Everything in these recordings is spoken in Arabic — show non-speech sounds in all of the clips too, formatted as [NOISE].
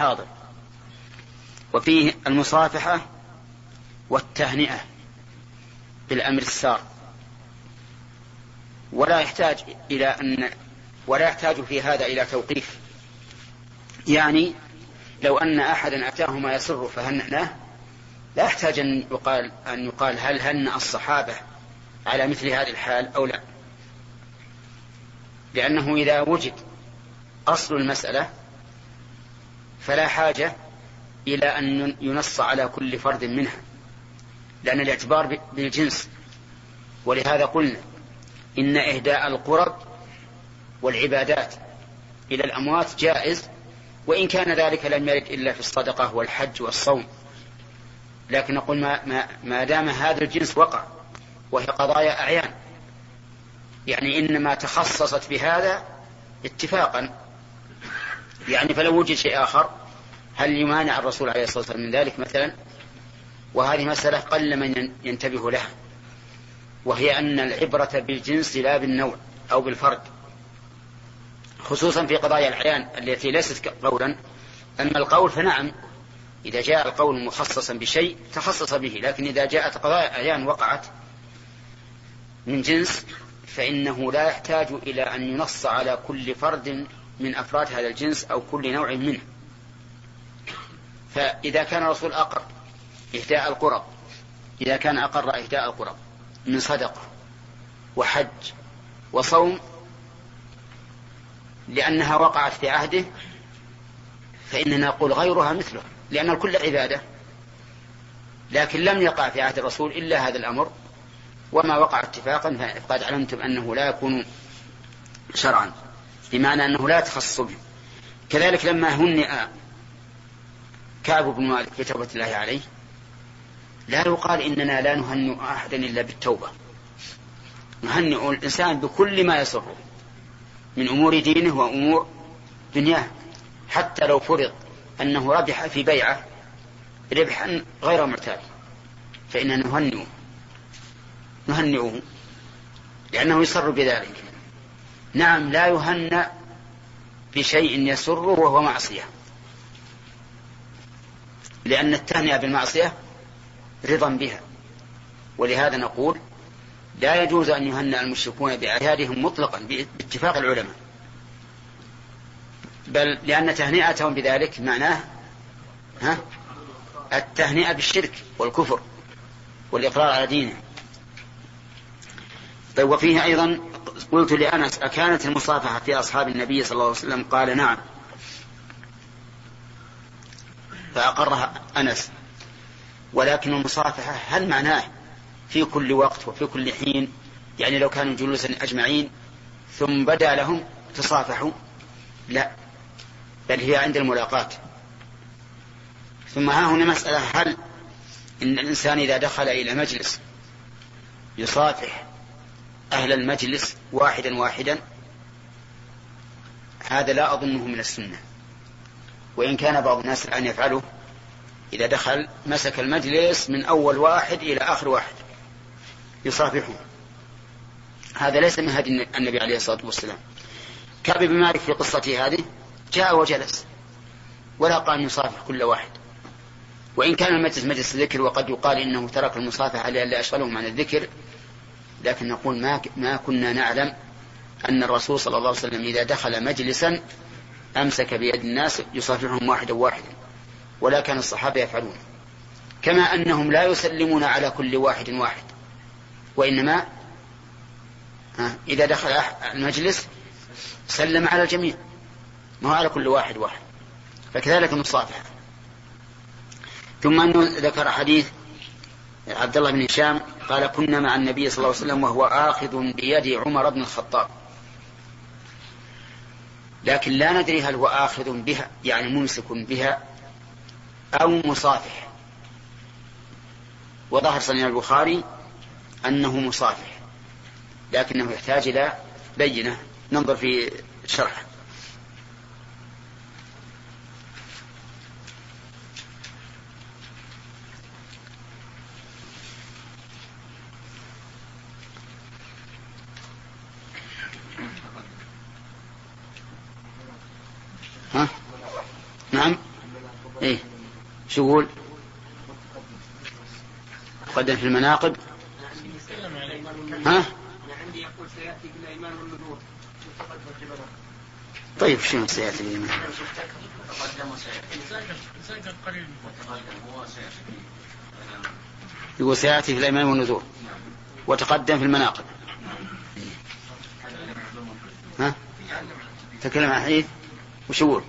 حاضر. وفيه المصافحة والتهنئة بالأمر السار. ولا يحتاج إلى أن ولا يحتاج في هذا إلى توقيف. يعني لو أن أحدا أتاه ما يسر فهنأناه لا يحتاج أن يقال أن يقال هل هنأ الصحابة على مثل هذه الحال أو لا. لأنه إذا وجد أصل المسألة فلا حاجة إلى أن ينص على كل فرد منها لأن الاعتبار بالجنس. ولهذا قلنا إن إهداء القرب والعبادات إلى الأموات جائز وإن كان ذلك لم يرد إلا في الصدقة والحج والصوم. لكن نقول ما, ما, ما دام هذا الجنس وقع وهي قضايا أعيان يعني إنما تخصصت بهذا اتفاقا. يعني فلو وجد شيء آخر هل يمانع الرسول عليه الصلاة والسلام من ذلك مثلا؟ وهذه مسألة قل من ينتبه لها وهي أن العبرة بالجنس لا بالنوع أو بالفرد خصوصا في قضايا الأعيان التي ليست قولا. أما القول فنعم إذا جاء القول مخصصا بشيء تخصص به لكن إذا جاءت قضايا أعيان وقعت من جنس فإنه لا يحتاج إلى أن ينص على كل فرد من أفراد هذا الجنس أو كل نوع منه. فإذا كان الرسول أقر إهداء القرب إذا كان أقر إهداء القرب من صدقة وحج وصوم لأنها وقعت في عهده فإننا نقول غيرها مثله لأن الكل عبادة لكن لم يقع في عهد الرسول إلا هذا الأمر. وما وقع اتفاقا فقد علمتم أنه لا يكون شرعا بمعنى أنه لا يتخصص به. كذلك لما هنئ كعب بن مالك في توبة الله عليه. لا يقال إننا لا نهنئ أحدا إلا بالتوبة. نهنئ الإنسان بكل ما يسره من أمور دينه وأمور دنياه. حتى لو فرض أنه ربح في بيعة ربحا غير معتاد. فإننا نهنئه نهنئه لأنه يسر بذلك. نعم لا يهنأ بشيء يسره وهو معصية. لأن التهنئة بالمعصية رضا بها. ولهذا نقول لا يجوز أن يهنأ المشركون بأعيادهم مطلقا باتفاق العلماء. بل لأن تهنئتهم بذلك معناه ها التهنئة بالشرك والكفر والإقرار على دينه. طيب وفيه أيضا قلت لأنس أكانت المصافحة في أصحاب النبي صلى الله عليه وسلم؟ قال نعم. فأقرها أنس. ولكن المصافحة هل معناه في كل وقت وفي كل حين؟ يعني لو كانوا جلوسا أجمعين ثم بدا لهم تصافحوا؟ لا بل هي عند الملاقاة. ثم ها هنا مسألة هل إن الإنسان إذا دخل إلى مجلس يصافح أهل المجلس واحدا واحدا؟ هذا لا أظنه من السنة. وإن كان بعض الناس الآن يفعله إذا دخل مسك المجلس من أول واحد إلى آخر واحد يصافحه. هذا ليس من هدي النبي عليه الصلاة والسلام. كعب بن مالك في قصته هذه جاء وجلس ولا قال يصافح كل واحد. وإن كان المجلس مجلس ذكر وقد يقال إنه ترك المصافحة لئلا أشغلهم عن الذكر لكن نقول ما ما كنا نعلم أن الرسول صلى الله عليه وسلم إذا دخل مجلسا أمسك بيد الناس يصافحهم واحدا واحدا ولا كان الصحابة يفعلون كما أنهم لا يسلمون على كل واحد واحد وإنما إذا دخل المجلس سلم على الجميع ما هو على كل واحد واحد فكذلك المصافحة. ثم أنه ذكر حديث عبد الله بن هشام قال كنا مع النبي صلى الله عليه وسلم وهو آخذ بيد عمر بن الخطاب. لكن لا ندري هل هو آخذ بها يعني ممسك بها أو مصافح. وظهر صنيع البخاري أنه مصافح لكنه يحتاج إلى بينة. ننظر في الشرح ها؟ نعم إيه يقول؟ قدم في المناقب ها؟ طيب شنو سيأتي بالايمان؟ يقول سيأتي في الأيمان والنذور وتقدم في المناقب ها؟ تكلم عن حديث وش يقول؟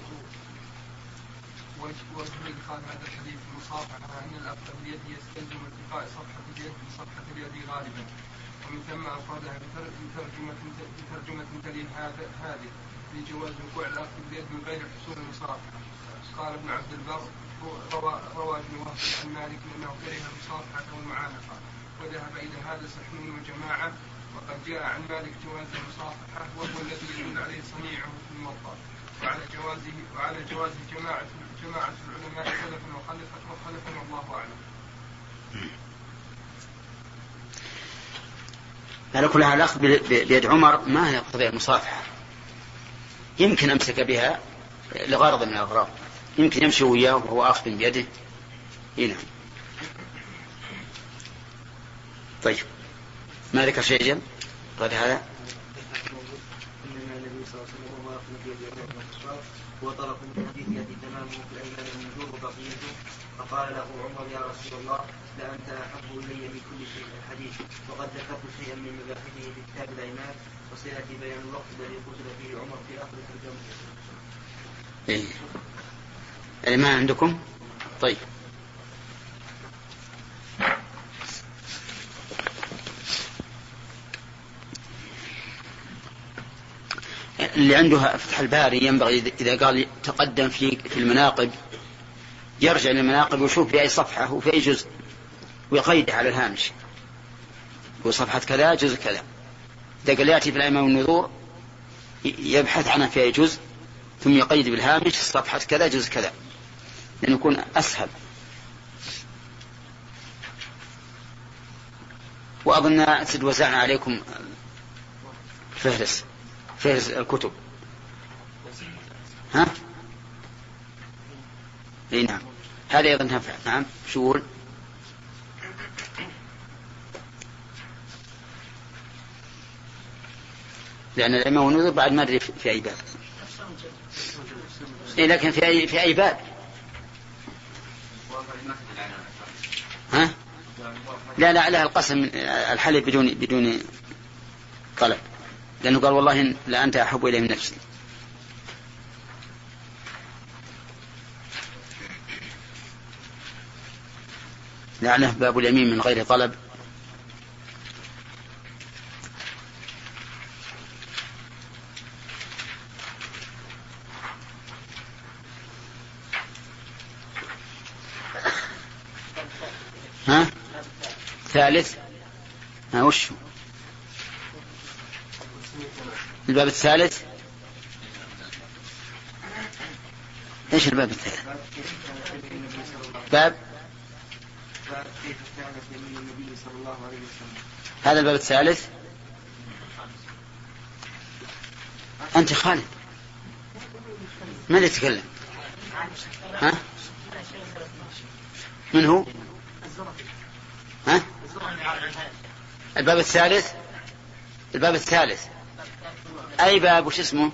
ومن ثم أفردها بترجمة بترجمة تلي هذه لجواز وقوع الأخذ باليد من غير حصول المصافحة قال ابن عبد البر روى روى ابن وهب عن مالك أنه كره المصافحة والمعانقة وذهب إلى هذا سحنون وجماعة وقد جاء عن مالك جواز المصافحة وهو الذي يدل عليه صنيعه في الموطأ وعلى جوازه وعلى جواز جماعة جماعة العلماء سلفا وخلفا وخلفا والله أعلم. على كل حال الأخذ بيد عمر ما يقتضي المصافحة يمكن أمسك بها لغرض من الأغراض. يمكن يمشي وياه وهو آخذ بيده إيه نعم. طيب. ما ذكر شيء جل؟ غير هذا؟ وطرف من حديث يأتي تمامه في الأيمان النجوم وبقيته فقال له عمر يا رسول الله لأنت أحب إلي من كل شيء الحديث وقد ذكرت شيئا من مباحثه في كتاب الأيمان وسيأتي بيان الوقت الذي قتل فيه عمر في آخر ترجمة إيه. الإيمان عندكم؟ طيب اللي عنده فتح الباري ينبغي إذا قال تقدم في في المناقب يرجع للمناقب ويشوف في أي صفحة وفي أي جزء ويقيده على الهامش. وصفحة كذا جزء كذا. قال يأتي في الأئمة والنذور يبحث عنها في أي جزء ثم يقيد بالهامش صفحة كذا جزء كذا. لأنه يكون أسهل. وأظن سد وزعنا عليكم فهرس فهرس الكتب. ها؟ إي نعم. هذا أيضا نفع نعم. شو لأن العلم والنذر بعد ما أدري في أي باب. إيه لكن في أي في أي باب. ها؟ لا لا عليها القسم الحلف بدون بدون طلب. لأنه قال والله لا أنت أحب إليه من نفسي. لعنه باب اليمين من غير طلب. ها؟ ثالث. ها وش الباب الثالث؟ إيش الباب الثالث؟ باب هذا الباب الثالث. أنت خالد. من يتكلم؟ ها؟ من هو؟ ها؟ الباب الثالث؟ الباب الثالث. أي باب؟ وش اسمه؟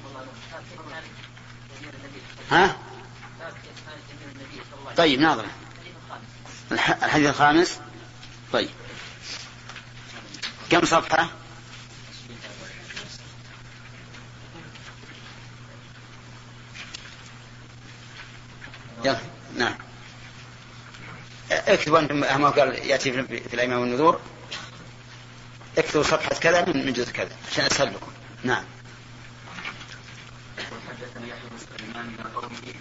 ها؟ طيب ناظر الحديث الخامس. طيب. كم صفحة؟ يلا نعم. اكتبوا أنتم ما قال يأتي في الأيمان والنذور. اكتبوا صفحة كذا من جزء كذا عشان اسهل لكم نعم. وحدثني يحيى بن سليمان من قومه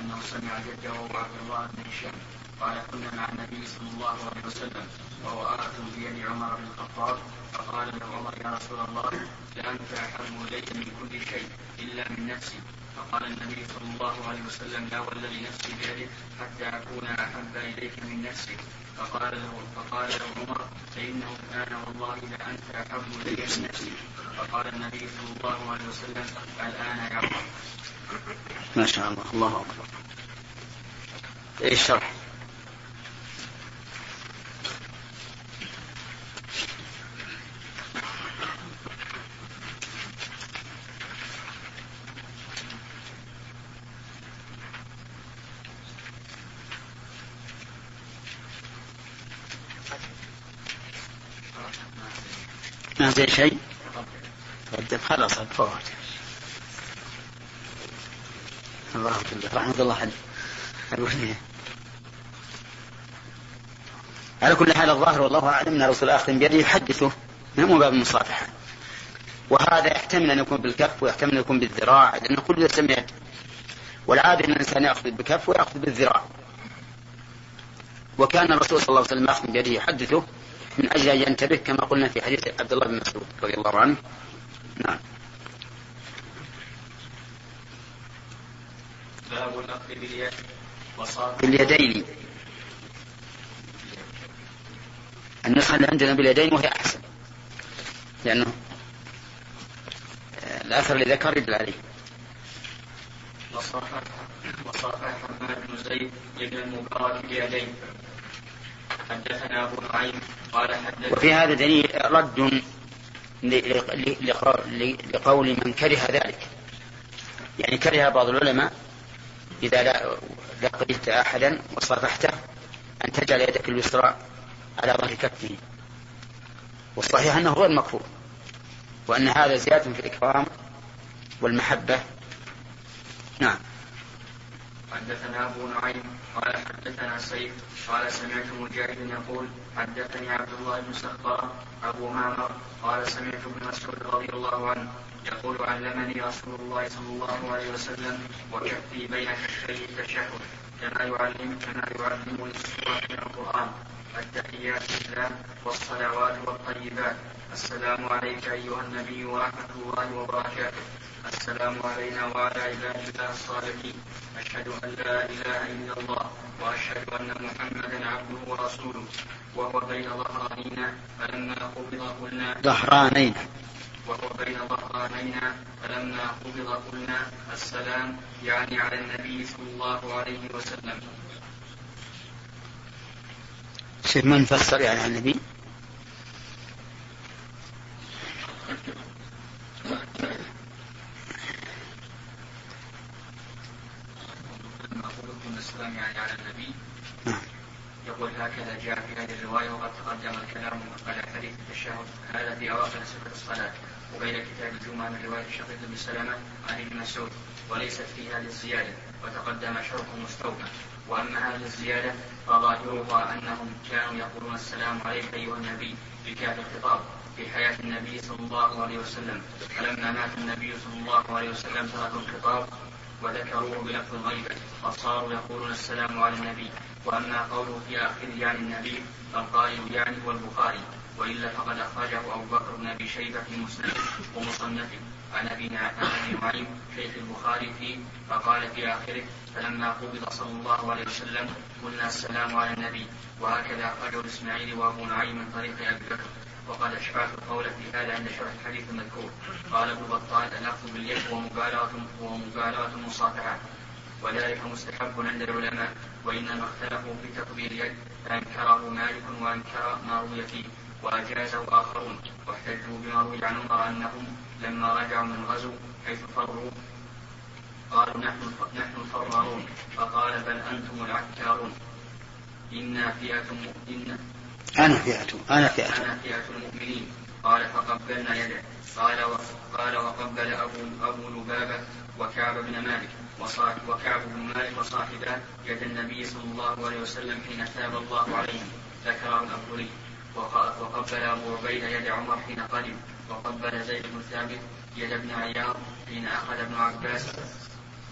أنه سمع جده عبد الله بن هشام قال كنا مع النبي صلى الله عليه وسلم وهو آخذ بيد عمر بن الخطاب فقال له عمر يا رسول الله لأنت أحب إلي من كل شيء إلا من نفسي. فقال النبي صلى الله عليه وسلم لا والذي نفسي بيده حتى أكون أحب إليك من نفسك. فقال له فقال له عمر فإنه كان والله لأنت أحب إلي من نفسي. فقال النبي صلى الله عليه وسلم الآن يا عمر. ما شاء الله. الله أكبر. الشرح ما زي شيء؟ خلاص فوت الله رحمة الله عليه. على كل حال الظاهر والله أعلم أن الرسول أخذ بيده يحدثه. من باب المصافحة. وهذا يحتمل أن يكون بالكف ويحتمل أن يكون بالذراع لأن كل سمعت والعادة أن الإنسان يأخذ بالكف ويأخذ بالذراع. وكان الرسول صلى الله عليه وسلم أخذ بيده يحدثه. من أجل أن ينتبه كما قلنا في حديث عبد الله بن مسعود رضي الله عنه. نعم. باب باليد باليدين. النسخة اللي عندنا باليدين وهي أحسن. لأنه الأثر اللي ذكر يدل عليه. وصافح وصافح حماد بن زيد ابن المبارك بيدين حدثنا أبو نعيم قال حدثنا وفي هذا دليل رد لقول من كره ذلك. يعني كره بعض العلماء إذا لقيت أحدا وصافحته أن تجعل يدك اليسرى على ظهر كفه. والصحيح أنه غير مكروه وأن هذا زيادة في الإكرام والمحبة. نعم. حدثنا أبو نعيم قال حدثنا سيف قال سمعت مجاهد يقول حدثني عبد الله بن سخبر أبو معمر قال سمعت ابن مسعود رضي الله عنه يقول علمني رسول الله صلى الله عليه وسلم وكفي بين كفي التشهد كما يعلم كما يعلمني السورة من القرآن التحيات لله والصلوات والطيبات. السلام عليك أيها النبي ورحمة الله وبركاته. السلام علينا وعلى عباد الله الصالحين. أشهد أن لا إله إلا الله وأشهد أن محمدا عبده ورسوله. وهو بين ظهرانينا فلما قبض قلنا ظهرانين وهو بين ظهرانينا فلما قبض قلنا السلام يعني على النبي صلى الله عليه وسلم. شيء من فسر يعني على النبي؟ السلام يعني على النبي. نعم. يقول هكذا جاء في هذه الرواية وقد تقدم الكلام على حديث التشهد هذا في أواخر صفة الصلاة. وبين كتاب الجمعة من رواية شقيق بن سلمة عن ابن مسعود وليست في هذه الزيادة وتقدم شرح مستوفى وأما هذه الزيادة فظاهرها أنهم كانوا يقولون السلام عليك أيها النبي بكاف الخطاب في حياة النبي صلى الله عليه وسلم. فلما مات النبي صلى الله عليه وسلم تركوا الخطاب وذكروه بلفظ الغيبة فصاروا يقولون السلام على النبي. وأما قوله في آخر يعني النبي فالقائل يعني هو البخاري وإلا فقد أخرجه أبو بكر بن أبي شيبة في مسلم ومصنفه عن أبي نعيم شيخ البخاري فيه فقال في آخره فلما قبض صلى الله عليه وسلم قلنا السلام على النبي. وهكذا أخرجه الإسماعيلي وأبو نعيم من طريق أبي بكر. وقد أشبعت القول في هذا عند شرح الحديث المذكور. قال ابن بطال الأخذ باليد ومبالغة ومبالغة المصافحة وذلك مستحب عند العلماء. وإنما اختلفوا في تقبيل اليد. فأنكره مالك وأنكر ما روي فيه. وأجازه آخرون. واحتجوا بما روي عن عمر أنهم لما رجعوا من غزو حيث فروا. قالوا نحن نحن الفرارون. فقال بل أنتم العكارون. إنا فئة أنا فئة أنا فئة أنا فئة المؤمنين. قال فقبلنا يده. قال قال وقبل أبو أبو لبابة وكعب بن مالك. وصاحب وكعب بن مالك وصاحبه يد النبي صلى الله عليه وسلم حين تاب الله عليهم ذكره الأبولي وقبل أبو عبيدة يد عمر حين قدم. وقبل زيد بن ثابت يد ابن عياض حين أخذ ابن عباس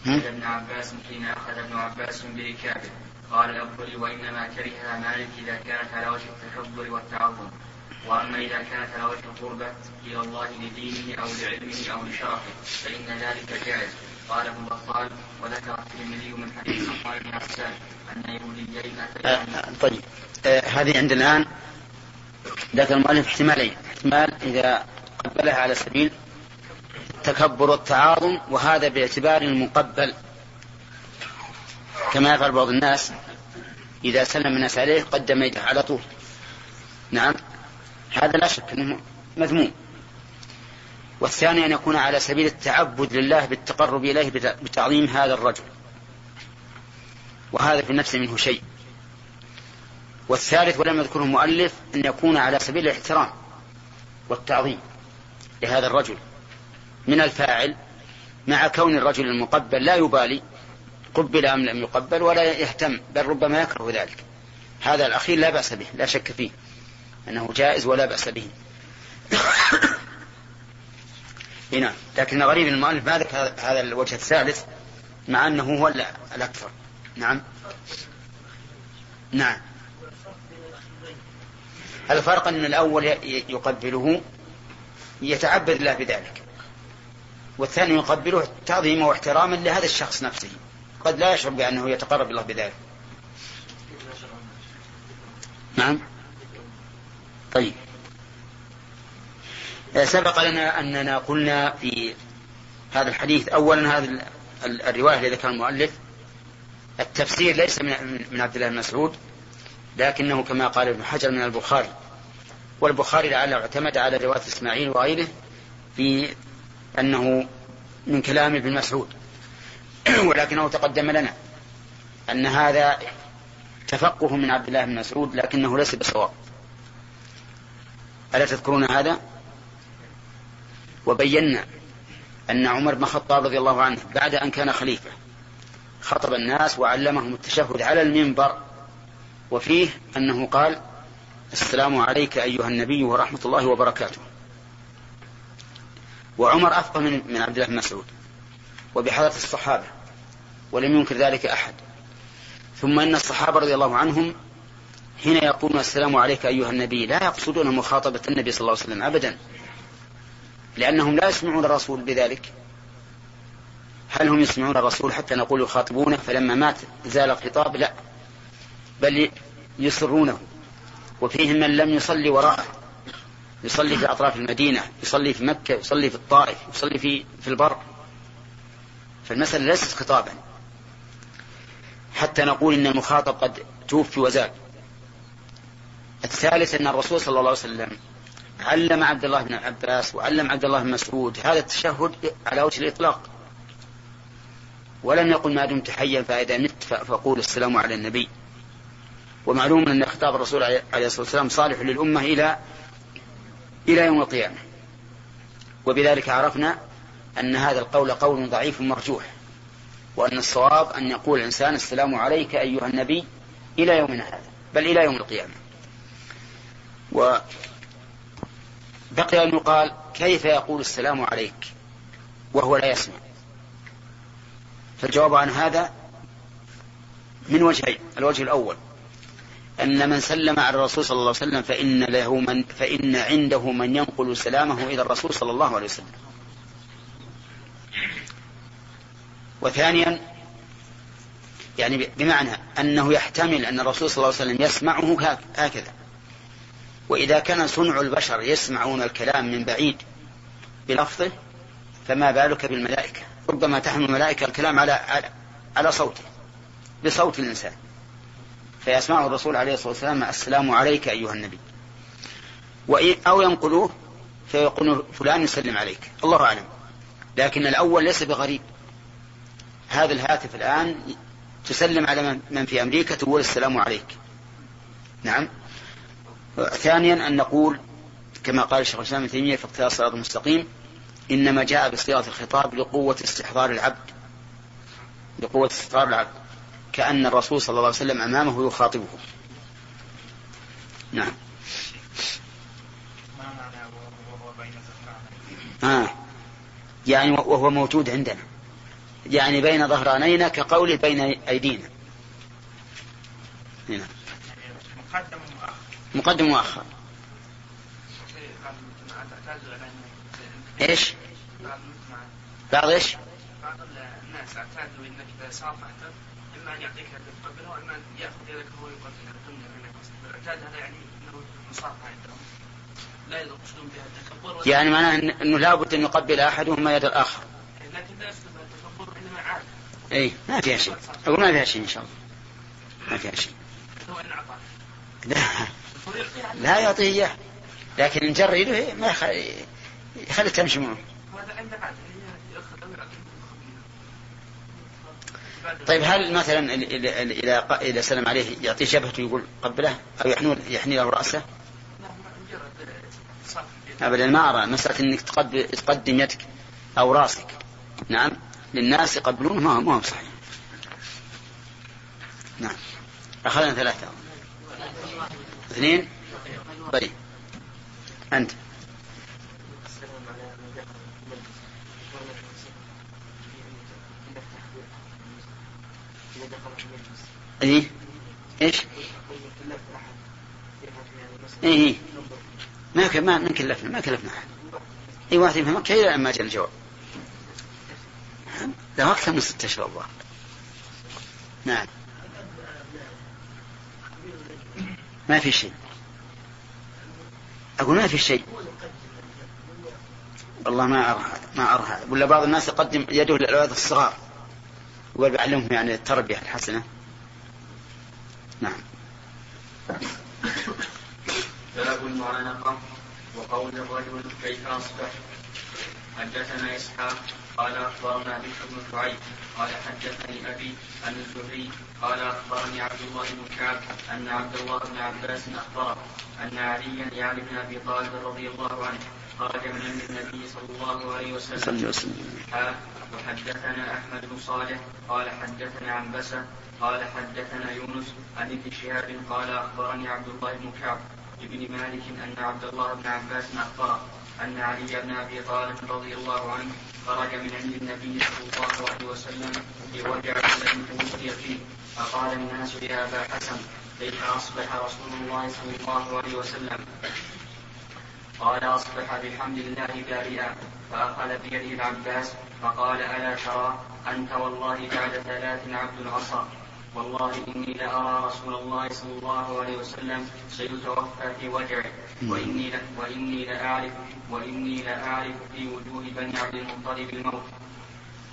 يد ابن عباس حين أخذ ابن عباس بركابه. قال الأبولي وإنما كرهها مالك إذا كانت على وجه التحضر والتعظم. وأما إذا كانت على وجه القربة إلى الله لدينه أو لعلمه أو لشرفه فإن ذلك جائز. قال ابن بطال وذكر الترمذي من حديث عمار بن عسان أن يهوديين أتيا طيب. آه هذه عندنا الآن ذكر المؤلف احتمالين. احتمال إذا قبلها على سبيل التكبر والتعاظم وهذا باعتبار المقبل. كما يفعل بعض الناس إذا سلم الناس عليه قدم يده على طول. نعم. هذا لا شك أنه مذموم. والثاني أن يكون على سبيل التعبد لله بالتقرب إليه بتعظيم هذا الرجل. وهذا في نفسه منه شيء. والثالث ولم يذكره المؤلف أن يكون على سبيل الاحترام والتعظيم لهذا الرجل. من الفاعل مع كون الرجل المقبل لا يبالي قبل أم لم يقبل ولا يهتم بل ربما يكره ذلك. هذا الأخير لا بأس به لا شك فيه. أنه جائز ولا بأس به. [COUGHS] نعم. لكن غريب المؤلف ما ذكر هذا الوجه الثالث مع أنه هو الأكثر. نعم. نعم. الفرق أن الأول يقبله يتعبد الله بذلك. والثاني يقبله تعظيما واحتراما لهذا الشخص نفسه. قد لا يشعر بأنه يتقرب الله بذلك. نعم. طيب. سبق لنا أننا قلنا في هذا الحديث أولا هذه الرواية التي ذكرها المؤلف التفسير ليس من عبد الله بن مسعود لكنه كما قال ابن حجر من البخاري. والبخاري لعله اعتمد على رواية إسماعيل وغيره في أنه من كلام ابن مسعود. [CLEARS THROAT] ولكنه تقدم لنا أن هذا تفقه من عبد الله بن مسعود لكنه ليس بصواب. ألا تذكرون هذا؟ وبينا أن عمر بن الخطاب رضي الله عنه بعد أن كان خليفة خطب الناس وعلمهم التشهد على المنبر وفيه أنه قال السلام عليك أيها النبي ورحمة الله وبركاته. وعمر أفقه من, من عبد الله بن مسعود. وبحضرة الصحابة ولم ينكر ذلك أحد. ثم أن الصحابة رضي الله عنهم حين يقولون السلام عليك أيها النبي لا يقصدون مخاطبة النبي صلى الله عليه وسلم أبدا لأنهم لا يسمعون الرسول بذلك. هل هم يسمعون الرسول حتى نقول يخاطبونه؟ فلما مات زال الخطاب لا بل يسرونه. وفيهم من لم يصلي وراءه يصلي في أطراف المدينة يصلي في مكة يصلي في الطائف يصلي في في البر. فالمسألة ليست خطابا. حتى نقول إن المخاطب قد توفي وزال الثالث أن الرسول صلى الله عليه وسلم علم عبد الله بن عباس وعلم عبد الله بن مسعود. هذا التشهد على وجه الإطلاق. ولم يقل ما دمت حيا فإذا مت فقول السلام على النبي. ومعلوم أن خطاب الرسول عليه الصلاة والسلام صالح للأمة إلى إلى يوم القيامة. وبذلك عرفنا أن هذا القول قول ضعيف مرجوح وأن الصواب أن يقول الإنسان السلام عليك أيها النبي إلى يومنا هذا بل إلى يوم القيامة وبقي أن يقال كيف يقول السلام عليك وهو لا يسمع فالجواب عن هذا من وجهين الوجه الأول أن من سلم على الرسول صلى الله عليه وسلم فإن له من فإن عنده من ينقل سلامه إلى الرسول صلى الله عليه وسلم. وثانيا يعني بمعنى أنه يحتمل أن الرسول صلى الله عليه وسلم يسمعه هكذا. وإذا كان صنع البشر يسمعون الكلام من بعيد بلفظه فما بالك بالملائكة؟ ربما تحمل الملائكة الكلام على على صوته بصوت الإنسان. فيسمعه الرسول عليه الصلاة والسلام السلام عليك أيها النبي. أو ينقلوه فيقول فلان يسلم عليك. الله أعلم. لكن الأول ليس بغريب. هذا الهاتف الآن تسلم على من في أمريكا تقول السلام عليك. نعم. ثانيا أن نقول كما قال الشيخ الإسلام ابن تيمية في اقتضاء الصراط المستقيم إنما جاء بصيغة الخطاب لقوة استحضار العبد. لقوة استحضار العبد. كأن الرسول صلى الله عليه وسلم أمامه يخاطبه. نعم. آه. يعني وهو موجود عندنا. يعني بين ظهرانينا كقوله بين أيدينا نعم مقدم ومؤخر إيش؟ بعض إيش؟ بعض الناس اعتادوا انك اذا صافحت اما ان يعطيك تقبله واما ان ياخذ يدك هو يقبلها الدنيا منك الاعتاد هذا يعني إنه مصافحه عندهم لا يقصدون بها التكبر يعني معناه انه لابد أن يقبل أحدهما يد الآخر لكن لا يقصد التكبر انما عاد اي ما فيها شيء. أقول ما فيها شيء إن شاء الله. ما فيها شيء. لا لا يعطيه إياه. لكن إن جر يده ما يخلي تمشي معه. طيب هل مثلا إذا إذا سلم عليه يعطيه شبهته يقول قبله؟ أو يحنون يحني له رأسه؟ أبدا ما أرى. مسألة أنك تقدم يدك أو رأسك. نعم. للناس يقبلونه ما ما هو صحيح. نعم. أخذنا ثلاثة. اثنين. طيب. أنت. إيه؟ إيش؟ إيه إيه. ما ما ما كلفنا ما كلفنا أحد. أي واحد يفهمك إلى ما جاء الجواب. له أكثر من ستة اشهر الله. نعم. ما في شيء. أقول ما في شيء. والله ما أرى ما أرى ولا بعض الناس يقدم يده للأولاد الصغار. يقول بعلمهم يعني التربية الحسنة. نعم. باب المعانقة وقول الرجل كيف أصبح. حدثنا إسحاق قال أخبرنا بشر بن شعيب قال حدثني أبي عن الزهري قال أخبرني عبد الله بن كعب أن عبد الله بن عباس أخبره أن عليا يعني بن أبي طالب رضي الله عنه خرج من عند النبي صلى الله عليه وسلم. وحدثنا أحمد بن صالح قال حدثنا عن بسة قال حدثنا يونس عن ابن شهاب قال أخبرني عبد الله بن كعب بن مالك أن عبد الله بن عباس أخبره أن علي بن أبي طالب رضي الله عنه خرج من عند النبي صلى الله عليه وسلم في وجع الذي توفي فيه. فقال الناس يا أبا حسن كيف أصبح رسول الله صلى الله عليه وسلم. قال أصبح بحمد الله بارئا. فأخذ بيده العباس فقال ألا ترى أنت والله بعد ثلاث عبد العصا. والله إني لأرى رسول الله صلى الله عليه وسلم سيتوفى في وجعه. وإني ل... وإني لأعرف وإني لأعرف في وجوه بني عبد المطلب الموت.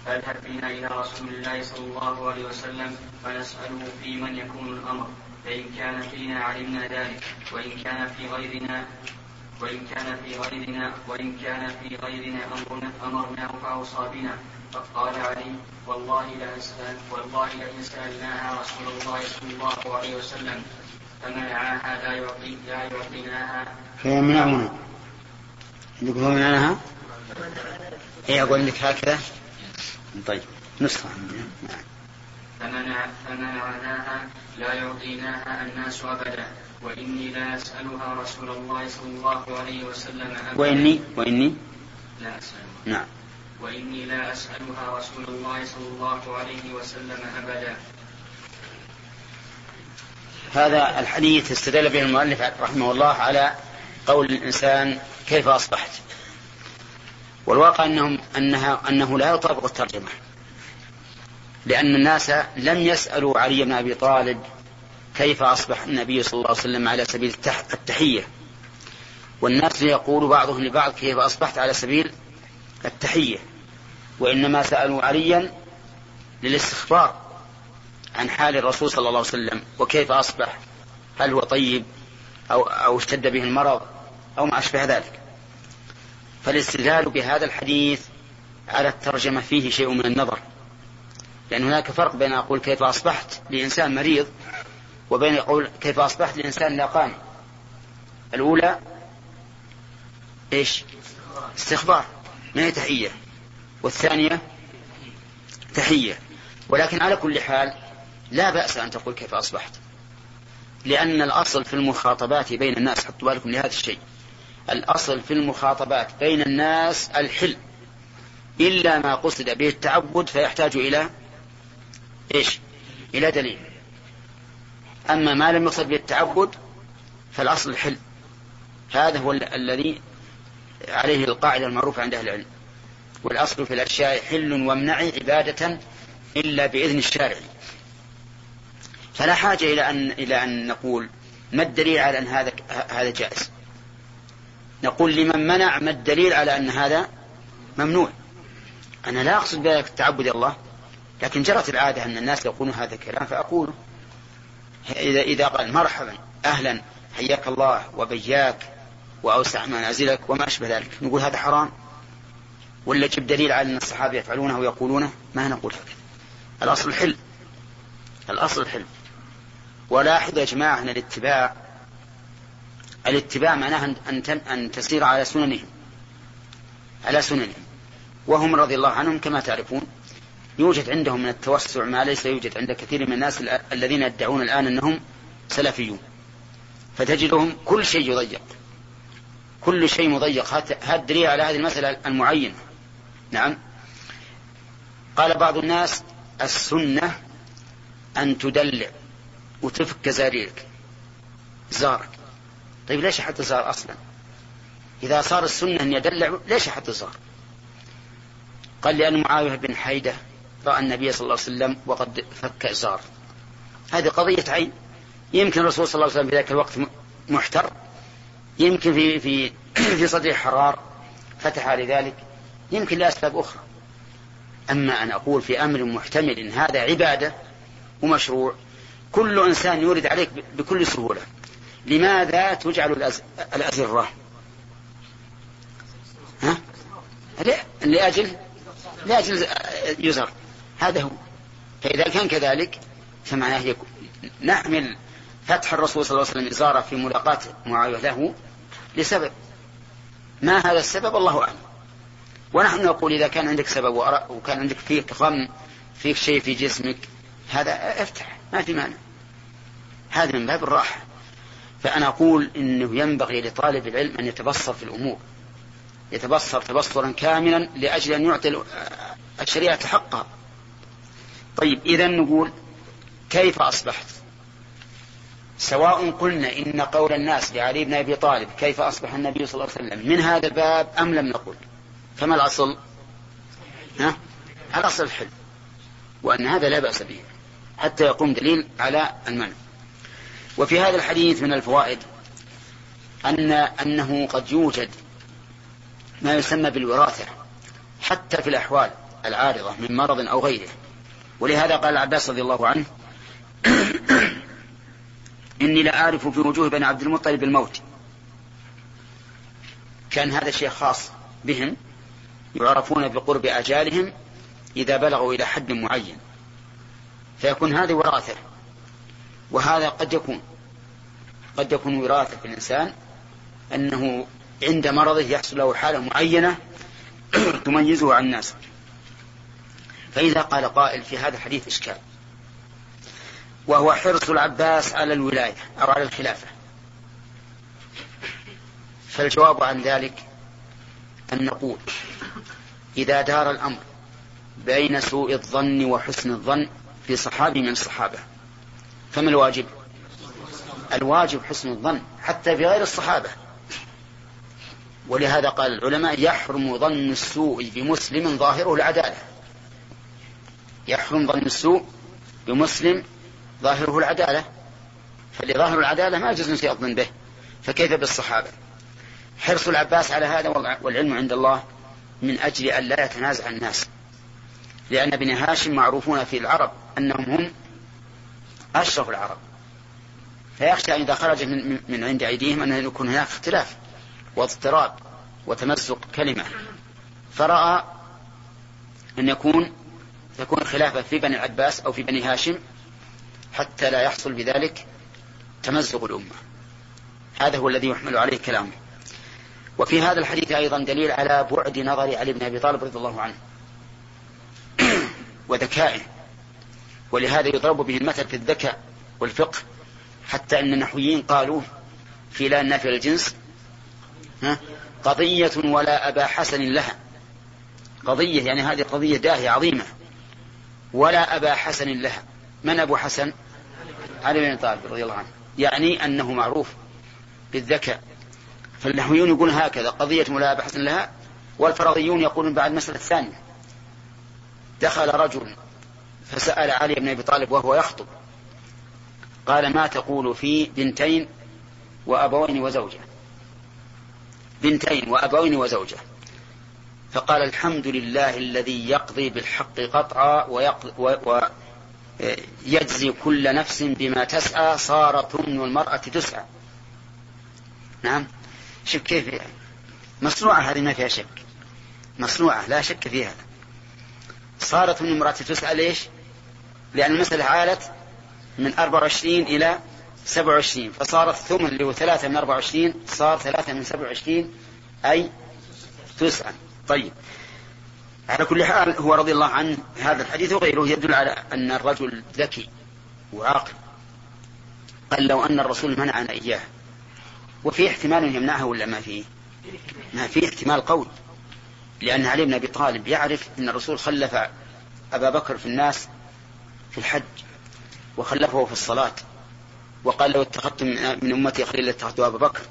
فاذهب بنا إلى رسول الله صلى الله عليه وسلم فنسأله في من يكون الأمر. فإن كان فينا علمنا ذلك. وإن كان في غيرنا وإن كان في غيرنا وإن كان في غيرنا أمرنا أمرناه فأوصى بنا. فقال علي والله لا أسأل والله لئن سألناها رسول الله صلى الله عليه وسلم فمنعاها لا يعطي لا يعطيناها. فيمنعنا عندكم فمنعناها؟ هي أقول لك هكذا. طيب نسخة فمنع فمنعناها لا يعطيناها الناس أبدا. وإني لا أسألها رسول الله صلى الله عليه وسلم أبدا. وإني؟ وإني؟ لا أسألها نعم. وإني لا أسألها رسول الله صلى الله عليه وسلم أبدا. هذا الحديث استدل به المؤلف رحمه الله على قول الإنسان كيف أصبحت. والواقع أنهم أنها أنه لا يطابق الترجمة. لأن الناس لم يسألوا علي بن أبي طالب كيف أصبح النبي صلى الله عليه وسلم على سبيل التحية. والناس يقول بعضهم لبعض كيف أصبحت على سبيل التحية وإنما سألوا عليا للاستخبار عن حال الرسول صلى الله عليه وسلم وكيف أصبح هل هو طيب أو, أو اشتد به المرض أو ما أشبه ذلك. فالاستدلال بهذا الحديث على الترجمة فيه شيء من النظر. لأن هناك فرق بين أقول كيف أصبحت لإنسان مريض وبين يقول كيف أصبحت لإنسان لاقاني الأولى إيش؟ استخبار. ما هي تحية؟ والثانية تحية. ولكن على كل حال لا بأس أن تقول كيف أصبحت. لأن الأصل في المخاطبات بين الناس حطوا بالكم لهذا الشيء. الأصل في المخاطبات بين الناس الحل. إلا ما قصد به التعبد فيحتاج إلى إيش؟ إلى دليل. أما ما لم يقصد به التعبد فالأصل الحل هذا هو الذي عليه القاعدة المعروفة عند أهل العلم. والأصل في الأشياء حل وامنع عبادة إلا بإذن الشارع. فلا حاجة إلى أن إلى أن نقول ما الدليل على أن هذا هذا جائز؟ نقول لمن منع ما الدليل على أن هذا ممنوع. أنا لا أقصد بذلك التعبد الله لكن جرت العادة أن الناس يقولون هذا الكلام فأقوله إذا إذا قال مرحبا أهلا حياك الله وبياك وأوسع منازلك وما أشبه ذلك. نقول هذا حرام؟ ولا جب دليل على أن الصحابة يفعلونه ويقولونه ما نقول هكذا الأصل الحل الأصل الحل ولاحظ يا جماعة أن الاتباع الاتباع معناه أن أن تسير على سننهم. على سننهم. وهم رضي الله عنهم كما تعرفون يوجد عندهم من التوسع ما ليس يوجد عند كثير من الناس الذين يدعون الآن أنهم سلفيون. فتجدهم كل شيء يضيق. كل شيء مضيق. هذا دليل على هذه المسألة المعينة. نعم. قال بعض الناس السنة أن تدلع وتفك زاريرك زارك. طيب ليش حتى زار أصلا؟ إذا صار السنة أن يدلع ليش حتى زار؟ قال لأن معاوية بن حيدة رأى النبي صلى الله عليه وسلم وقد فك إزار هذه قضية عين. يمكن الرسول صلى الله عليه وسلم في ذاك الوقت محتر. يمكن في في في صدره حرار فتح لذلك يمكن لأسباب أخرى. أما أن أقول في أمر محتمل إن هذا عبادة ومشروع كل إنسان يورد عليك بكل سهولة. لماذا تجعل الأزرة؟ ها؟ لأجل لأجل يزر هذا هو. فإذا كان كذلك فمعناه نحمل فتح الرسول صلى الله عليه وسلم إزارة في ملاقاة معاوية له لسبب. ما هذا السبب؟ الله أعلم. ونحن نقول إذا كان عندك سبب وكان عندك فيك غم فيك شيء في جسمك هذا افتح ما في مانع. هذا من باب الراحة. فأنا أقول إنه ينبغي لطالب العلم أن يتبصر في الأمور. يتبصر تبصرا كاملا لأجل أن يعطي الشريعة حقها. طيب إذا نقول كيف أصبحت؟ سواء قلنا إن قول الناس لعلي بن أبي طالب كيف أصبح النبي صلى الله عليه وسلم من هذا الباب أم لم نقل؟ فما الأصل؟ ها؟ الأصل الحل وأن هذا لا بأس به حتى يقوم دليل على المنع. وفي هذا الحديث من الفوائد أن أنه قد يوجد ما يسمى بالوراثة حتى في الأحوال العارضة من مرض أو غيره. ولهذا قال العباس رضي الله عنه إني لأعرف في وجوه بني عبد المطلب الموت. كان هذا شيء خاص بهم يعرفون بقرب أجالهم إذا بلغوا إلى حد معين. فيكون هذه وراثة وهذا قد يكون قد يكون وراثة في الإنسان أنه عند مرضه يحصل له حالة معينة [COUGHS] تميزه عن الناس. فإذا قال قائل في هذا الحديث إشكال. وهو حرص العباس على الولاية أو على الخلافة. فالجواب عن ذلك أن نقول إذا دار الأمر بين سوء الظن وحسن الظن في صحابي من الصحابة فما الواجب؟ الواجب حسن الظن حتى في غير الصحابة. ولهذا قال العلماء يحرم ظن السوء بمسلم ظاهره العدالة. يحرم ظن السوء بمسلم ظاهره العدالة. فلظاهر العدالة ما يجوز الظن به. فكيف بالصحابة؟ حرص العباس على هذا والعلم عند الله من أجل أن لا يتنازع الناس. لأن بني هاشم معروفون في العرب أنهم هم أشرف العرب. فيخشى إذا خرج من, من عند أيديهم أن يكون هناك اختلاف واضطراب وتمزق كلمة. فرأى أن يكون تكون خلافة في بني العباس أو في بني هاشم حتى لا يحصل بذلك تمزق الأمة. هذا هو الذي يحمل عليه كلامه. وفي هذا الحديث أيضا دليل على بعد نظر علي بن أبي طالب رضي الله عنه [CLEARS THROAT] وذكائه. ولهذا يضرب به المثل في الذكاء والفقه حتى أن النحويين قالوا في لا النافع الجنس قضية ولا أبا حسن لها. قضية يعني هذه قضية داهية عظيمة. ولا أبا حسن لها. من أبو حسن؟ علي بن طالب رضي الله عنه. يعني أنه معروف بالذكاء. فالنحويون يقولون هكذا قضية حسن لها والفرضيون يقولون بعد المسألة الثانية. دخل رجل فسأل علي بن أبي طالب وهو يخطب. قال ما تقول في بنتين وأبوين وزوجة؟ بنتين وأبوين وزوجة. فقال الحمد لله الذي يقضي بالحق قطعا ويقضي. يجزي كل نفس بما تسعى صار ثمن المرأة تسعى. نعم؟ شوف كيف مصنوعة هذه ما فيها شك. مصنوعة لا شك فيها. صارت من المرأة تسعى ليش؟ لأن المسألة عالت من 24 إلى 27 فصارت ثمن اللي هو ثلاثة من 24 صار ثلاثة من 27 أي تسعة طيب. على كل حال هو رضي الله عنه هذا الحديث وغيره يدل على أن الرجل ذكي وعاقل. قال لو أن الرسول منعنا إياه. وفي احتمال يمنعه ولا ما فيه ما في احتمال قول. لأن علي بن أبي طالب يعرف أن الرسول خلف أبا بكر في الناس في الحج وخلفه في الصلاة. وقال لو اتخذت من أمتي خليلا اتخذت أبا بكر.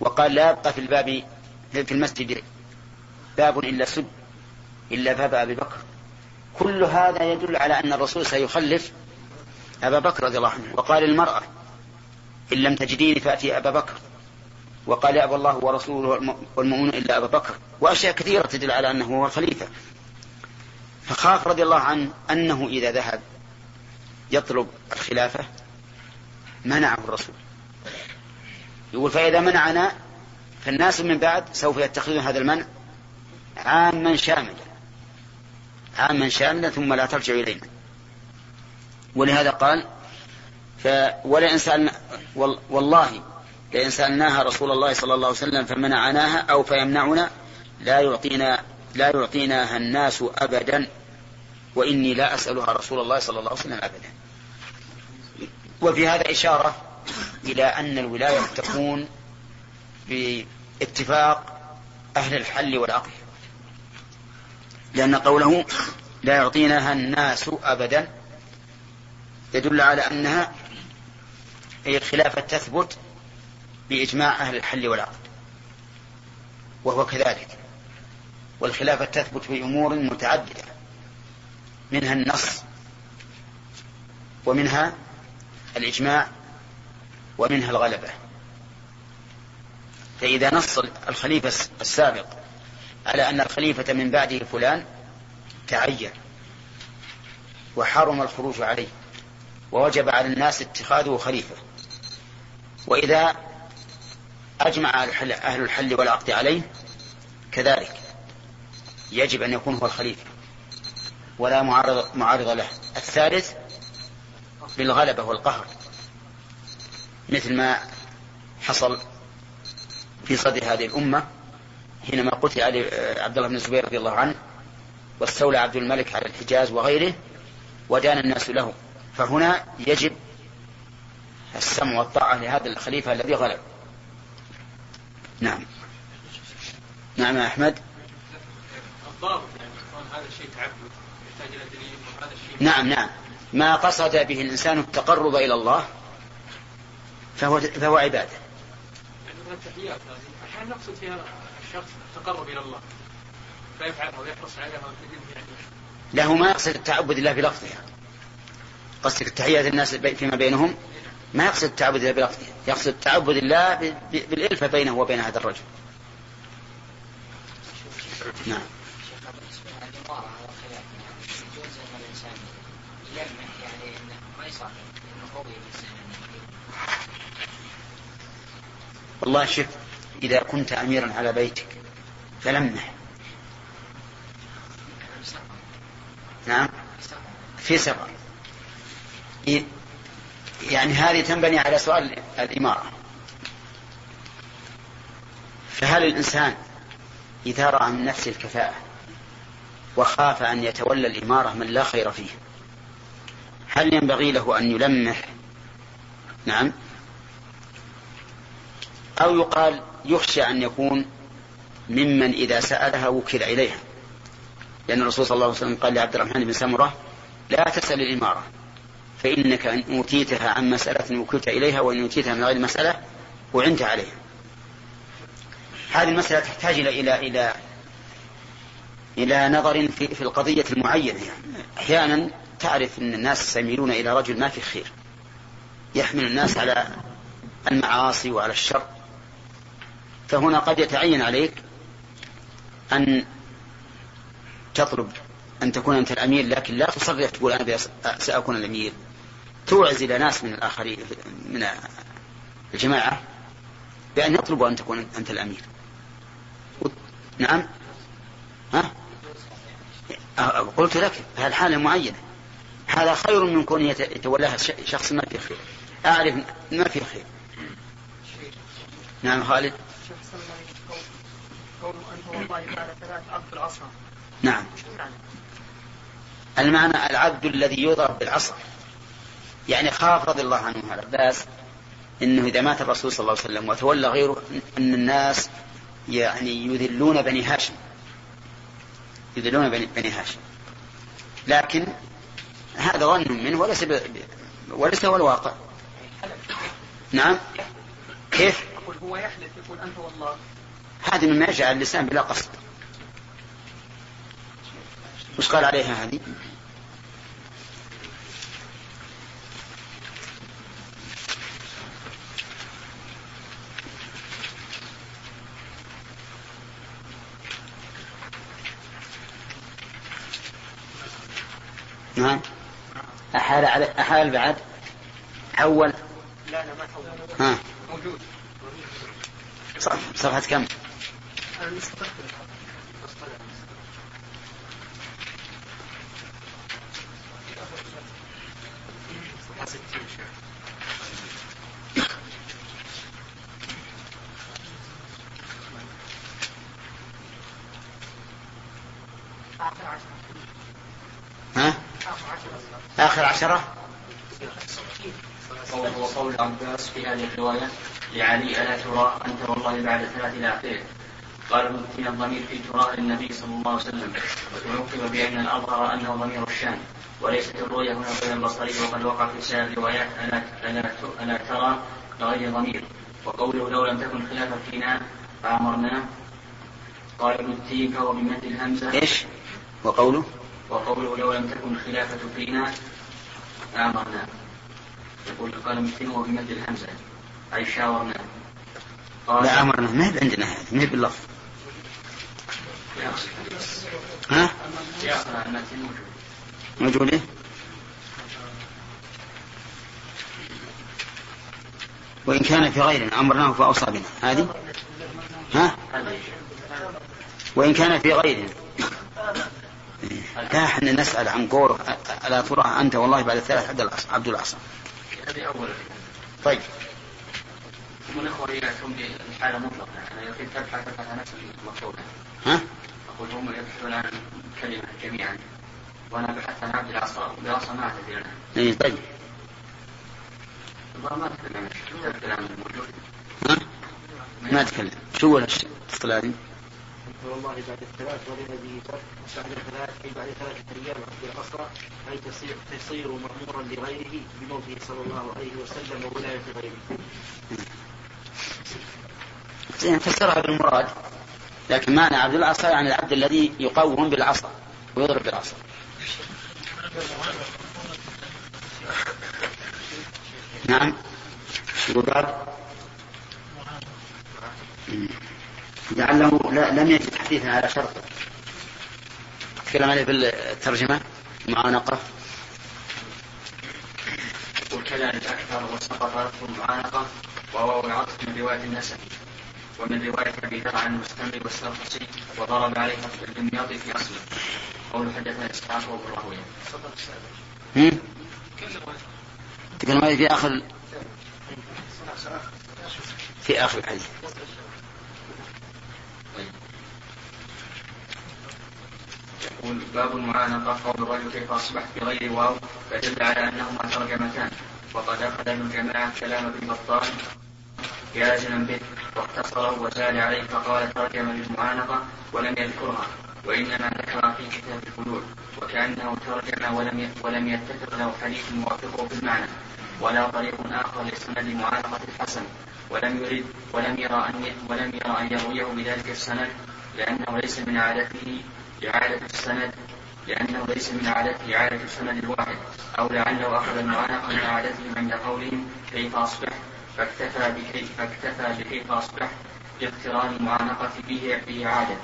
وقال لا يبقى في الباب في المسجد باب إلا سد. إلا باب أبي بكر. كل هذا يدل على أن الرسول سيخلف أبا بكر رضي الله عنه وقال المرأة إن لم تجديني فأتي أبا بكر. وقال يأبى الله ورسوله والمؤمنون إلا أبا بكر. وأشياء كثيرة تدل على أنه هو الخليفة. فخاف رضي الله عنه أنه إذا ذهب يطلب الخلافة منعه الرسول. يقول فإذا منعنا فالناس من بعد سوف يتخذون هذا المنع عاما شاملا. عاما شاملا ثم لا ترجع إلينا. ولهذا قال ف ولئن سألنا والله لئن سألناها رسول الله صلى الله عليه وسلم فمنعناها أو فيمنعنا لا يعطينا لا يعطيناها الناس أبدا وإني لا أسألها رسول الله صلى الله عليه وسلم أبدا. وفي هذا إشارة إلى أن الولاية تكون باتفاق أهل الحل والعقل. لأن قوله لا يعطيناها الناس أبدا يدل على أنها هي الخلافة تثبت بإجماع أهل الحل والعقد وهو كذلك والخلافة تثبت بأمور متعددة منها النص ومنها الإجماع ومنها الغلبة. فإذا نص الخليفة السابق على أن الخليفة من بعده فلان تعين وحرم الخروج عليه ووجب على الناس اتخاذه خليفة. وإذا أجمع أهل الحل والعقد عليه كذلك يجب أن يكون هو الخليفة ولا معارض, معارض له. الثالث بالغلبة والقهر مثل ما حصل في صدر هذه الأمة حينما قتل علي عبد الله بن الزبير رضي الله عنه واستولى عبد الملك على الحجاز وغيره ودان الناس له. فهنا يجب السمع والطاعة لهذا الخليفة الذي غلب. نعم. نعم يا أحمد. الضابط يعني هذا الشيء تعبد يحتاج إلى دليل وهذا الشيء نعم نعم. ما قصد به الإنسان التقرب إلى الله فهو فهو عبادة. يعني التحيات أحيانا نقصد فيها الشخص التقرب إلى الله. فيفعلها ويحرص عليها يعني له ما يقصد التعبد الله بلفظها قصدك التحيات الناس فيما بينهم؟ ما يقصد التعبد الله بلفظه. يقصد التعبد الله بالإلفة بينه وبين هذا الرجل. نعم. والله شوف إذا كنت أميرا على بيتك. فلمح. نعم. في سفر يعني هذه تنبني على سؤال الإمارة. فهل الإنسان إذا رأى من نفسه الكفاءة وخاف أن يتولى الإمارة من لا خير فيه هل ينبغي له أن يلمح؟ نعم. أو يقال يخشى أن يكون ممن إذا سألها وكل إليها لأن الرسول صلى الله عليه وسلم قال لعبد الرحمن بن سمرة لا تسأل الإمارة فإنك إن أوتيتها عن مسألة وكلت إليها وإن أوتيتها من غير مسألة وعنت عليها. هذه المسألة تحتاج إلى إلى إلى إلى نظر في, في القضية المعينة. يعني أحيانا تعرف أن الناس سيميلون إلى رجل ما في خير. يحمل الناس على المعاصي وعلى الشر. فهنا قد يتعين عليك أن تطلب أن تكون أنت الأمير لكن لا تصرح تقول أنا سأكون الأمير. توعز إلى ناس من الآخرين من الجماعة بأن يطلبوا أن تكون أنت الأمير. نعم؟ ها؟ قلت لك في الحالة المعينة هذا خير من كون يتولاها شخص ما فيه خير. أعرف ما فيه خير. نعم خالد؟ نعم. المعنى العبد الذي يضرب بالعصا يعني خاف رضي الله عنه على عباس إنه إذا مات الرسول صلى الله عليه وسلم وتولى غيره أن الناس يعني يذلون بني هاشم. يذلون بني هاشم. لكن هذا ظن منه وليس وليس هو الواقع. نعم. كيف؟ أقول هو يحلف يقول أنت والله. هذه مما يجعل اللسان بلا قصد. وش قال عليها هذه؟ نعم. أحال على أحال بعد؟ حول لا لا ما حول ها. موجود. صفحة كم؟ ها؟ آخر عشرة قول عباس في هذه الرواية لعلي ألا ترى أنت والله بعد ثلاث إلى قال ابن الضمير في ترى للنبي صلى الله عليه وسلم وعقب بأن الأظهر أنه ضمير الشان وليست الرؤية هنا غير البصري وقد وقع في سائر الروايات ألا, ألا, ألا ترى بغير ضمير. وقوله لو لم تكن خلافا فينا فأمرنا. قال ابن التين فهو بمد الهمزة. إيش؟ وقوله؟ وقوله لو لم تكن خلافة فينا آمرنا يقول قال ابن التين وهو بمد الهمزة أي شاورنا. قال لا أمرنا ما عندنا هذه ما هي باللفظ. ها؟ موجود إيه؟ وإن كان في غيرنا أمرناه فأوصى بنا هذه ها؟ وإن كان في غيرنا لا إحنا نسأل عن قوله ألا ترى أنت والله بعد الثلاث عبد العصا أولا طيب ثم الإخوة يأتون بالحالة مطلقة يعني يمكن تبحث عن نفس المطلوبة ها؟ أقول هم يبحثون عن كلمة جميعا وأنا بحثت عن عبد العصا ما أعتذر عنها. إيه طيب ما أتكلم الكلام الموجود ها؟ ما أتكلم شو ولا الاتصال هذه؟ والله بعد الثلاث ولنبي بعد الثلاث أي بعد ثلاثة أيام عبد العصا أي تصير تصير مأمورا لغيره بموته صلى الله عليه وسلم وولاية غيره. زين فسرها بالمراد لكن معنى عبد العصا يعني العبد الذي يقوم بالعصا ويضرب بالعصا. نعم. يقال لعله لم يجد حديثا على شرطه تكلم عليه بالترجمة؟ معانقة. وكذلك أكثر وسقط المعانقة وهو العطف من رواية النسب ومن رواية أبي ذر عن المستمر والسرقسي وضرب عليه الدمياطي في أصله. قول حدثنا إسحاق وأبو راهويه. تكلم عليه في آخر في آخر الحديث. يقول باب المعانقة قول الرجل كيف أصبحت بغير واو فدل على أنهما ترجمتان وقد أخذ ابن جماعة كلام ابن بطال جازما به. واختصره وزاد عليه فقال ترجم للمعانقة ولم يذكرها وإنما ذكر في كتاب البلوغ وكأنه ترجم ولم ولم يتفق له حديث موافقه في المعنى ولا طريق آخر لسند معانقة الحسن. ولم يرد ولم يرى أن ولم يرى أن يرويه بذلك السند لأنه ليس من عادته إعادة السند لأنه ليس من عادته إعادة السند الواحد أو لعله أخذ المعانقة من عادتهم عند قولهم كيف أصبح فاكتفى بكيف فاكتفى بكيف أصبح باقتران المعانقة به بإعادة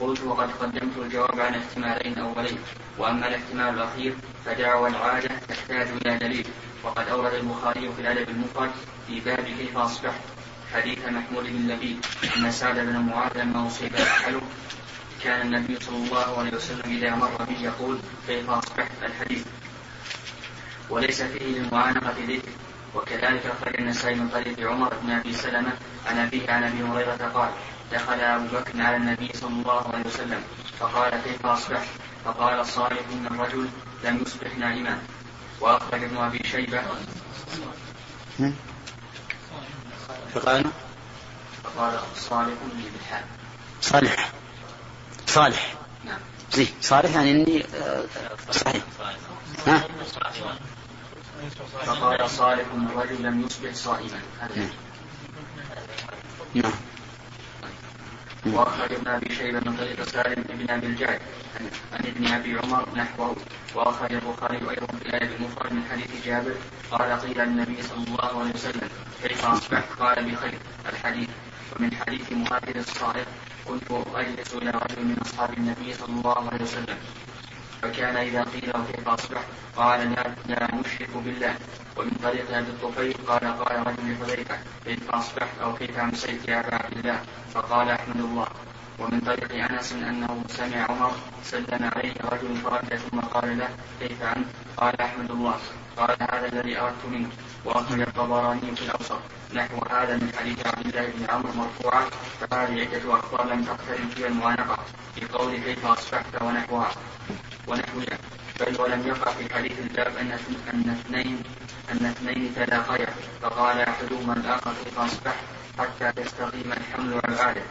قلت وقد قدمت الجواب عن احتمالين أولين. وأما الاحتمال الأخير فدعوى العادة تحتاج إلى دليل. وقد أورد البخاري في الأدب المفرد في باب كيف أصبحت حديث محمود بن لبيد أن سعد بن معاذ لما أصيب أحله كان النبي صلى الله عليه وسلم إذا مر به يقول كيف أصبحت الحديث. وليس فيه للمعانقة ذكر. وكذلك أخرج النسائي من طريق عمر بن أبي سلمة عن أبيه عن أبي هريرة قال دخل أبو بكر على النبي صلى الله عليه وسلم فقال كيف أصبحت؟ فقال صالح إن الرجل لم يصبح نائما. وأخرج ابن أبي شيبة. فقال؟ فقال صالح لي بالحال. صالح. صالح. نعم. زي صالح يعني إني آه، صحيح. ها؟ فقال صالح ان الرجل لم يصبح صائما. نعم. نعم واخرج ابن أبي شيبة من طريق سالم بن أبي الجعد عن ابن أبي عمر نحوه. وأخرج البخاري أيضا في الايه المفرد من حديث جابر قال قيل للنبي صلى الله عليه وسلم كيف أصبحت؟ قال بخير. الحديث. ومن حديث مهاجر الصالح كنت أجلس إلى رجل من أصحاب النبي صلى الله عليه وسلم. فكان إذا قيل له كيف أصبحت قال لا, لا نشرك بالله. ومن طريق أبي الطفيل قال قال رجل لحذيفة كيف أصبحت أو كيف أمسيت يا أبا عبد الله؟ فقال أحمد الله. ومن طريق أنس أنه سمع عمر سلم عليه رجل فرد ثم قال له كيف أنت؟ قال أحمد الله. قال هذا الذي أردت منك. وأخرج الطبراني في الأوسط. نحو هذا من حديث عبد الله بن عمرو مرفوعا. فهذه عدة أخبار لم تقترن فيها المعانقة. في قول كيف أصبحت ونحوها. ونحوها بل ولم يقع في حديث الباب أن أن اثنين أن اثنين تلاقيا فقال أحدهما الآخر كيف أصبحت حتى تستقيم الحمل والعادة.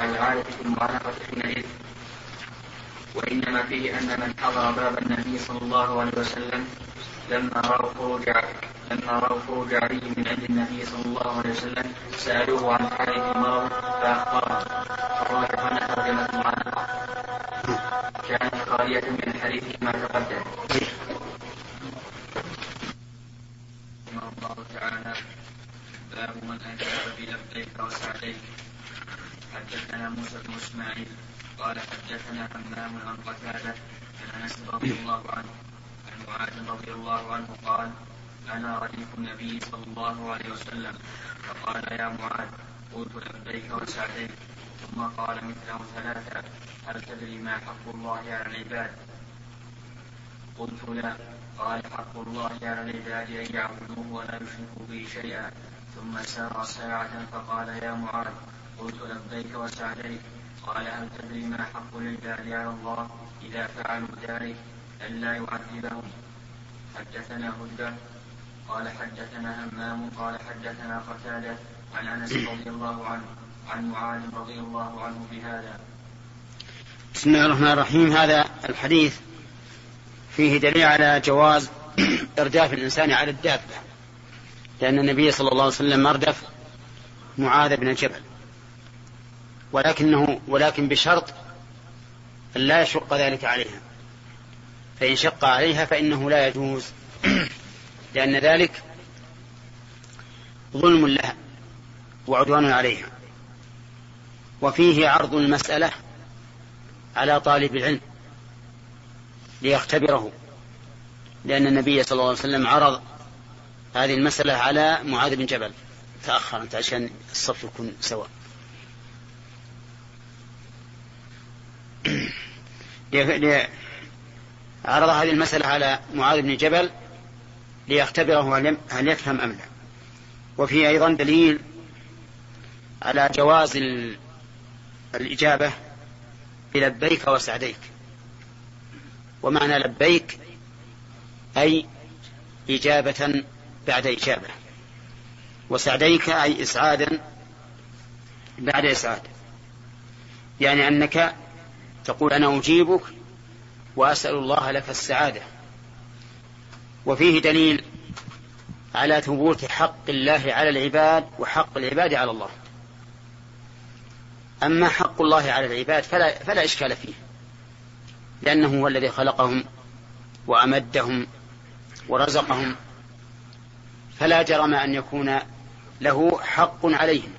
العادة في المعانقة حينئذ. وإنما فيه أن من حضر باب النبي صلى الله عليه وسلم لما رأوا خروج لما رأوا خروج علي من عند النبي صلى الله عليه وسلم سألوه عن حاله المرض فأخبرهم فالراجح أن ترجمة المعانقة كانت خالية من الحديث ما تقدم. الله تعالى. باب من أجاب بلبيك وسعديك. حدثنا موسى بن إسماعيل. قال حدثنا همام عن قتادة عن أنس رضي الله عنه عن معاذ رضي الله عنه قال أنا رديف النبي صلى الله عليه وسلم. فقال يا معاذ قلت لبيك وسعديك. ثم قال مثله ثلاثة هل تدري ما حق الله على العباد؟ قلت لا. قال حق الله على العباد أن يعبدوه ولا يشركوا به شيئا. ثم سار ساعة فقال يا معاذ قلت لبيك وسعديك. قال هل تدري ما حق العباد على الله إذا فعلوا ذلك ألا يعذبهم؟ حدثنا هدى قال حدثنا همام قال حدثنا قتادة عن أنس رضي الله عنه عن معاذ رضي الله عنه بهذا. بسم الله الرحمن الرحيم. هذا الحديث فيه دليل على جواز [CLEARS THROAT] إرداف الإنسان على الدابة لأن النبي صلى الله عليه وسلم أردف معاذ بن جبل. ولكنه ولكن بشرط أن لا يشق ذلك عليها. فإن شق عليها فإنه لا يجوز. [CLEARS THROAT] لأن ذلك ظلم لها وعدوان عليها. وفيه عرض المسألة على طالب العلم ليختبره لأن النبي صلى الله عليه وسلم عرض هذه المسألة على معاذ بن جبل تأخر أنت عشان الصف يكون سواء [CLEARS THROAT] عرض هذه المسألة على معاذ بن جبل ليختبره هل يفهم أم لا. وفيه أيضا دليل على جواز الإجابة بلبيك وسعديك. ومعنى لبيك أي إجابة بعد إجابة. وسعديك أي إسعادا بعد إسعاد. يعني أنك تقول أنا أجيبك وأسأل الله لك السعادة. وفيه دليل على ثبوت حق الله على العباد وحق العباد على الله. أما حق الله على العباد فلا, فلا إشكال فيه لأنه هو الذي خلقهم وأمدهم ورزقهم فلا جرم أن يكون له حق عليهم.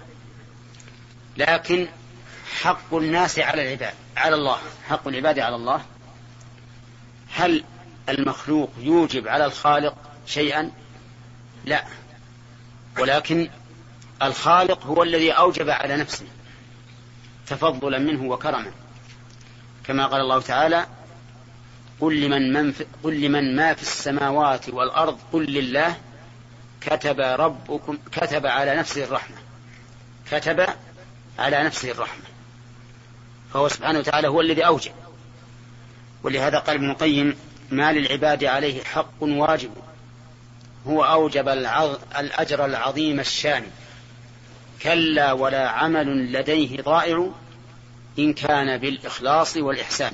لكن حق الناس على العباد على الله حق العباد على الله. هل المخلوق يوجب على الخالق شيئا؟ لا. ولكن الخالق هو الذي أوجب على نفسه تفضلا منه وكرما. كما قال الله تعالى قل لمن, من في قل لمن ما في السماوات والأرض قل لله. كتب ربكم كتب على نفسه الرحمة. كتب على نفسه الرحمة. فهو سبحانه وتعالى هو الذي أوجب. ولهذا قال ابن القيم ما للعباد عليه حق واجب. هو أوجب الأجر العظيم الشان. كلا ولا عمل لديه ضائع إن كان بالإخلاص والإحسان.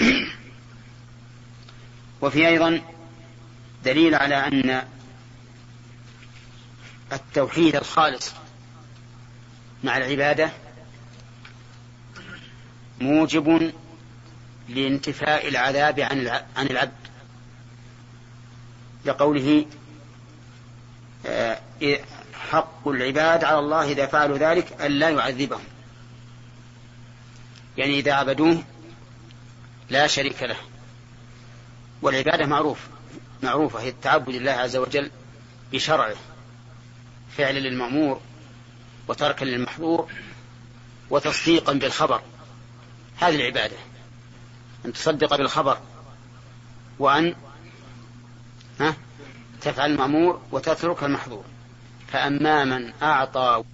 [CLEARS THROAT] وفي أيضا دليل على أن التوحيد الخالص مع العبادة موجب لانتفاء العذاب عن العبد. لقوله آه، حق العباد على الله إذا فعلوا ذلك أن لا يعذبهم. يعني إذا عبدوه لا شريك له. والعبادة معروف معروفة هي التعبد لله عز وجل بشرعه. فعلا للمأمور وتركا للمحظور وتصديقا بالخبر. هذه العبادة. أن تصدق بالخبر وأن ها تفعل المأمور وتترك المحظور. فأما من أعطى